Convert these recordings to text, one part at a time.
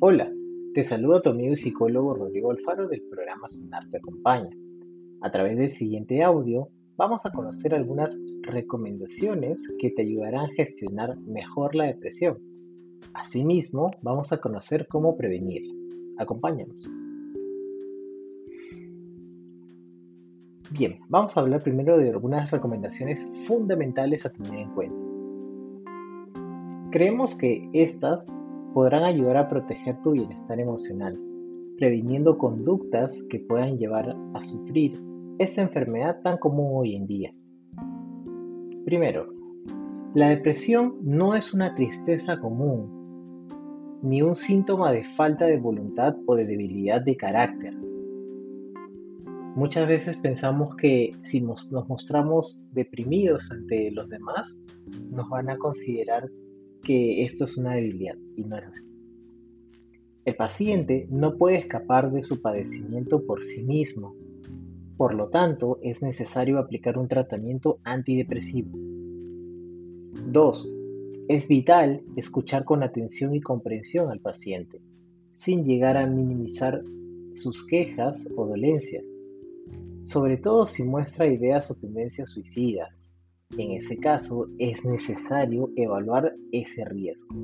Hola, te saluda tu amigo y psicólogo Rodrigo Alfaro del programa Sonar te acompaña. A través del siguiente audio vamos a conocer algunas recomendaciones que te ayudarán a gestionar mejor la depresión. Asimismo, vamos a conocer cómo prevenirla. Acompáñanos. Bien, vamos a hablar primero de algunas recomendaciones fundamentales a tener en cuenta. Creemos que estas podrán ayudar a proteger tu bienestar emocional, previniendo conductas que puedan llevar a sufrir esta enfermedad tan común hoy en día. Primero, la depresión no es una tristeza común, ni un síntoma de falta de voluntad o de debilidad de carácter. Muchas veces pensamos que si nos, mostramos deprimidos ante los demás, nos van a considerar que esto es una debilidad y no es así. El paciente no puede escapar de su padecimiento por sí mismo. Por lo tanto, es necesario aplicar un tratamiento antidepresivo. 2. Es vital escuchar con atención y comprensión al paciente, sin llegar a minimizar sus quejas o dolencias, sobre todo si muestra ideas o tendencias suicidas. En ese caso, es necesario evaluar ese riesgo.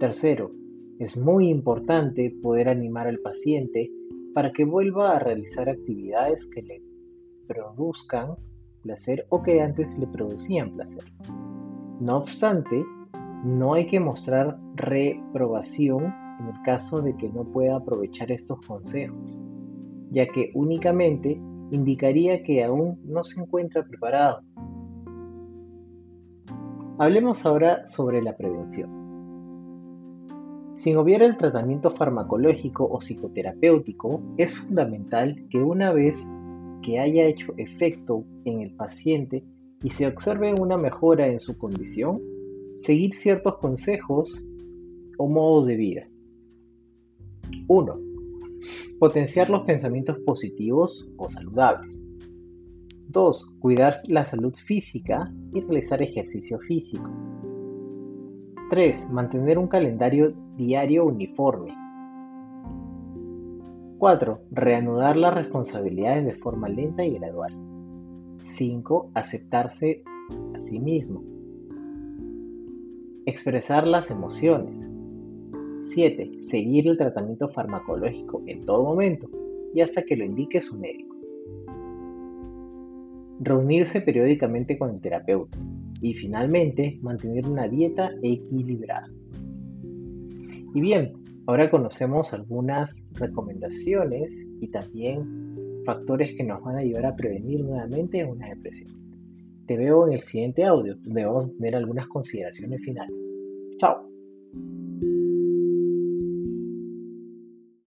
Tercero, es muy importante poder animar al paciente para que vuelva a realizar actividades que le produzcan placer o que antes le producían placer. No obstante, no hay que mostrar reprobación en el caso de que no pueda aprovechar estos consejos, ya que únicamente indicaría que aún no se encuentra preparado. Hablemos ahora sobre la prevención. Sin obviar el tratamiento farmacológico o psicoterapéutico, es fundamental que una vez que haya hecho efecto en el paciente y se observe una mejora en su condición, seguir ciertos consejos o modos de vida. 1 Potenciar los pensamientos positivos o saludables. 2. Cuidar la salud física y realizar ejercicio físico. 3. Mantener un calendario diario uniforme. 4. Reanudar las responsabilidades de forma lenta y gradual. 5. Aceptarse a sí mismo. Expresar las emociones. 7. Seguir el tratamiento farmacológico en todo momento y hasta que lo indique su médico. Reunirse periódicamente con el terapeuta. Y finalmente, mantener una dieta equilibrada. Y bien, ahora conocemos algunas recomendaciones y también factores que nos van a ayudar a prevenir nuevamente una depresión. Te veo en el siguiente audio, donde vamos a tener algunas consideraciones finales. Chao.